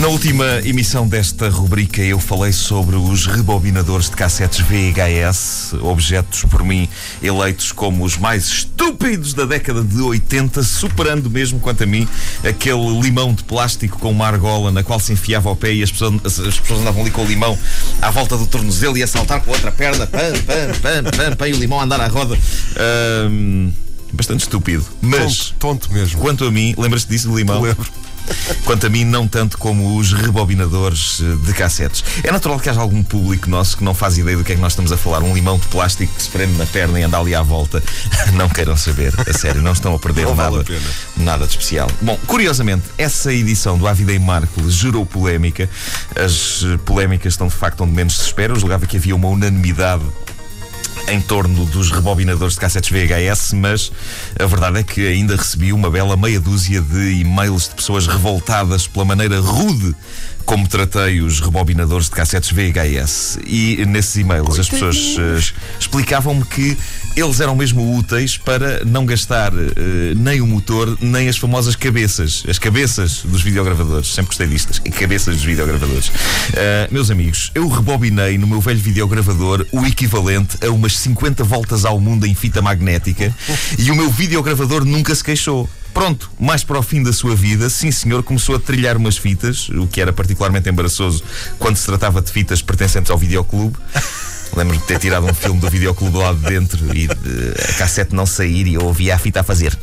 Na última emissão desta rubrica eu falei sobre os rebobinadores de cassetes VHS, objetos por mim eleitos como os mais estúpidos da década de 80, superando mesmo, quanto a mim, aquele limão de plástico com uma argola na qual se enfiava o pé e as pessoas, as pessoas andavam ali com o limão à volta do tornozelo e a saltar com a outra perna, pam, pam, pam, pam, pam, e o limão a andar à roda. Ahm, bastante estúpido. Mas, Tonto, tonto mesmo. quanto a mim, lembras-te disso do limão? Lembro. Quanto a mim, não tanto como os rebobinadores eh, de cassetes. É natural que haja algum público nosso que não faz ideia do que é que nós estamos a falar. Um limão de plástico que se prende na perna e anda ali à volta. Não queiram saber, a sério, não estão a perder Não vale nada, a nada de especial. Bom, curiosamente, essa edição do A Vida em Marco gerou polémica. As eh, polémicas estão de facto onde menos se espera. Eu julgava que havia uma unanimidade em torno dos rebobinadores de cassetes VHS, mas a verdade é que ainda recebi uma bela meia dúzia de e-mails de pessoas revoltadas pela maneira rude como tratei os rebobinadores de cassetes VHS. E nesses e-mails as pessoas eh, explicavam-me que eles eram mesmo úteis para não gastar eh, nem o motor, nem as famosas cabeças. As cabeças dos videogravadores. Sempre gostei disto. As cabeças dos videogravadores. Eh, meus amigos, eu rebobinei no meu velho videogravador o equivalente a umas 50 voltas ao mundo em fita magnética e o meu videogravador nunca se queixou. Pronto, mais para o fim da sua vida, sim senhor, começou a trilhar umas fitas, o que era particularmente embaraçoso quando se tratava de fitas pertencentes ao videoclube. Lembro-me de ter tirado um filme do videoclube lá de dentro e de a cassete não sair e eu ouvia a fita a fazer.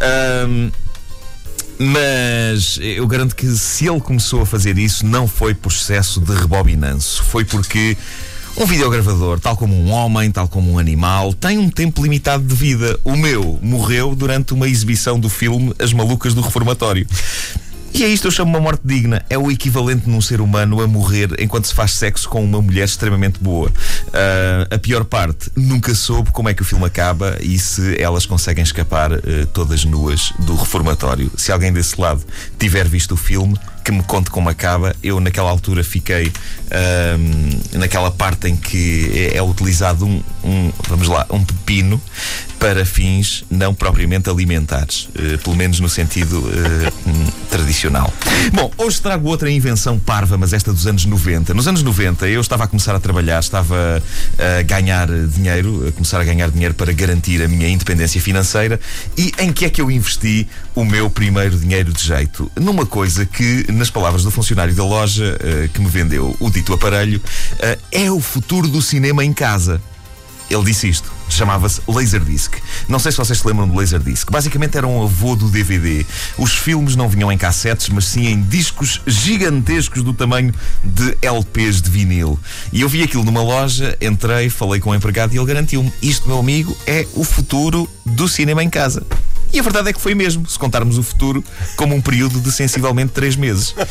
Ahm, mas eu garanto que se ele começou a fazer isso, não foi por excesso de rebobinanço. Foi porque um videogravador, tal como um homem, tal como um animal, tem um tempo limitado de vida. O meu morreu durante uma exibição do filme As Malucas do Reformatório. E é isto eu chamo uma morte digna. É o equivalente num ser humano a morrer enquanto se faz sexo com uma mulher extremamente boa. Ah, a pior parte, nunca soube como é que o filme acaba e se elas conseguem escapar ah, todas nuas do reformatório. Se alguém desse lado tiver visto o filme, que me conte como acaba. Eu, naquela altura, fiquei ahm, naquela parte em que é, é utilizado um, um, vamos lá, um pepino para fins não propriamente alimentares, eh, pelo menos no sentido eh, hum, tradicional. Bom, hoje trago outra invenção parva, mas esta dos anos 90. Nos anos 90 eu estava a começar a trabalhar, estava a ganhar dinheiro, a começar a ganhar dinheiro para garantir a minha independência financeira. E em que é que eu investi o meu primeiro dinheiro de jeito? Numa coisa que, nas palavras do funcionário da loja eh, que me vendeu o dito aparelho, é o futuro do cinema em casa. Ele disse isto. Chamava-se Laserdisc. Não sei se vocês se lembram do Laserdisc. Basicamente era um avô do DVD. Os filmes não vinham em cassetes, mas sim em discos gigantescos do tamanho de LPs de vinil. E eu vi aquilo numa loja, entrei, falei com o empregado e ele garantiu-me: Isto, meu amigo, é o futuro do cinema em casa. E a verdade é que foi mesmo, se contarmos o futuro como um período de sensivelmente três meses.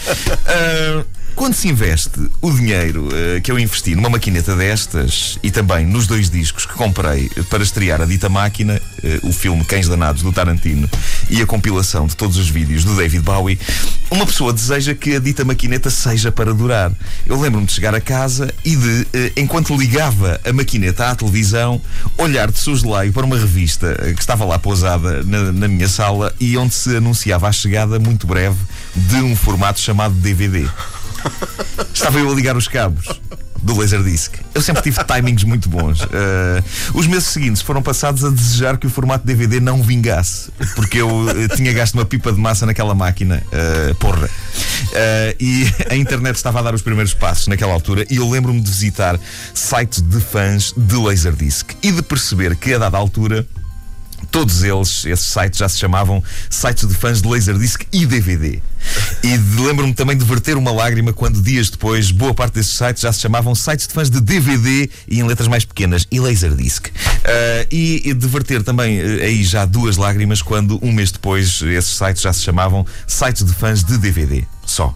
Ah, quando se investe o dinheiro ah, que eu investi numa maquineta destas e também nos dois discos que comprei para estrear a dita máquina, ah, o filme Cães Danados do Tarantino e a compilação de todos os vídeos do David Bowie, uma pessoa deseja que a dita maquineta seja para durar. Eu lembro-me de chegar a casa e de, ah, enquanto ligava a maquineta à televisão, olhar de soslaio para uma revista que estava lá pousada na, na minha sala e onde se anunciava a chegada muito breve de um formato chamado DVD. Estava eu a ligar os cabos do Laserdisc. Eu sempre tive timings muito bons. Uh, os meses seguintes foram passados a desejar que o formato DVD não vingasse, porque eu uh, tinha gasto uma pipa de massa naquela máquina, uh, porra. E a internet estava a dar os primeiros passos naquela altura, e eu lembro-me de visitar sites de fãs de Laserdisc e de perceber que a dada altura. Todos eles, esses sites já se chamavam sites de fãs de Laserdisc e DVD. E lembro-me também de verter uma lágrima quando dias depois boa parte desses sites já se chamavam sites de fãs de DVD e em letras mais pequenas e Laserdisc. Ah, e, e de verter também eh, aí já duas lágrimas quando um mês depois esses sites já se chamavam sites de fãs de DVD. Só.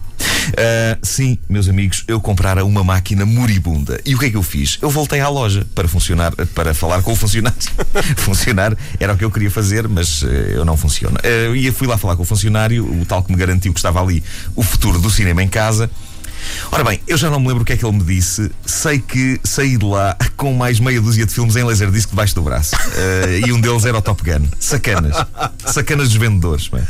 Ah, sim, meus amigos, eu comprara uma máquina moribunda. E o que é que eu fiz? Eu voltei à loja para funcionar, para falar com o funcionário. funcionar era o que eu queria fazer, mas eh, eu não funciono. Eh, e fui lá falar com o funcionário, o tal que me garantiu que estava ali o futuro do cinema em casa. Ora bem, eu já não me lembro o que é que ele me disse. Sei que saí de lá com mais meia dúzia de filmes em laserdisc debaixo do braço. Uh, e um deles era o Top Gun. Sacanas. Sacanas dos vendedores. Bem.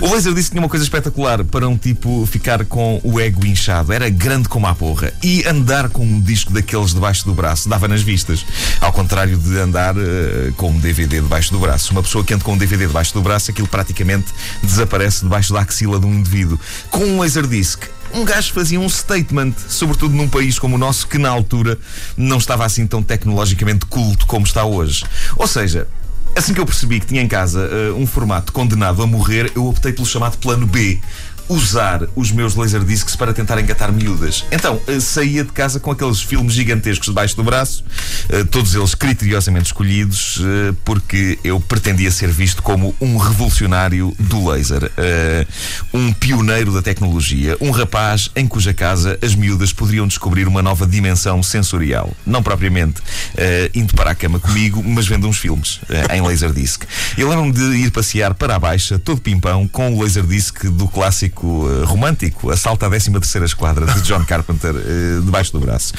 O Laserdisc tinha uma coisa espetacular para um tipo ficar com o ego inchado. Era grande como a porra. E andar com um disco daqueles debaixo do braço dava nas vistas. Ao contrário de andar uh, com um DVD debaixo do braço. Uma pessoa que anda com um DVD debaixo do braço, aquilo praticamente desaparece debaixo da axila de um indivíduo. Com um Laserdisc, um gajo fazia um statement, sobretudo num país como o nosso, que na altura não estava assim tão tecnologicamente culto como está hoje. Ou seja, assim que eu percebi que tinha em casa uh, um formato condenado a morrer, eu optei pelo chamado plano B usar os meus laserdiscs para tentar engatar miúdas. Então, eh, saía de casa com aqueles filmes gigantescos debaixo do braço, eh, todos eles criteriosamente escolhidos, eh, porque eu pretendia ser visto como um revolucionário do laser, um pioneiro da tecnologia, um rapaz em cuja casa as miúdas poderiam descobrir uma nova dimensão sensorial. Não propriamente indo para a cama comigo, mas vendo uns filmes em laserdisc. Eu lembro-me de ir passear para a baixa, todo pimpão, com o laserdisc do clássico uh, romântico, Assalto à 13 terceira Esquadra, de John Carpenter, uh, debaixo do braço.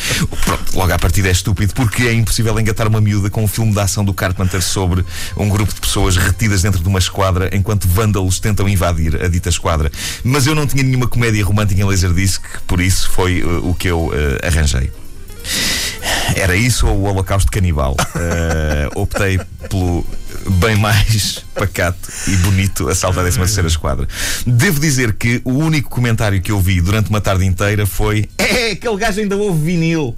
Pronto, logo à partida é estúpido, porque é impossível engatar uma miúda com um filme de ação do Carpenter sobre um grupo de pessoas retidas dentro de uma esquadra enquanto vândalos tentam invadir a dita esquadra. Mas eu não tinha nenhuma comédia romântica em Laserdisc, por isso foi uh, o que eu arranjei. Era isso ou o Holocausto Canibal? Uh, optei pelo bem mais pacato e bonito assalto à 13 Esquadra. Devo dizer que o único comentário que eu vi durante uma tarde inteira foi: É, aquele gajo ainda ouve vinil.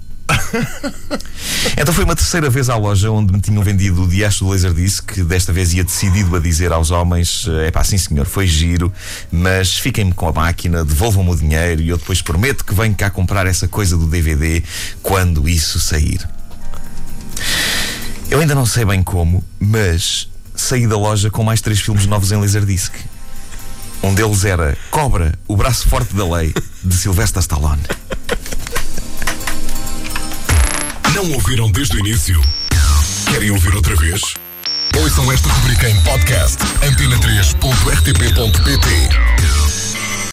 então foi uma terceira vez à loja onde me tinham vendido o diacho do Laserdisc, que desta vez ia decidido a dizer aos homens: é pá, sim senhor, foi giro, mas fiquem-me com a máquina, devolvam-me o dinheiro e eu depois prometo que venho cá comprar essa coisa do DVD quando isso sair. Eu ainda não sei bem como, mas saí da loja com mais três filmes novos em Laserdisc. Um deles era Cobra, o braço forte da lei, de Sylvester Stallone. Não ouviram desde o início? Querem ouvir outra vez? Ouçam esta rubrica em podcast antena3.rtp.pt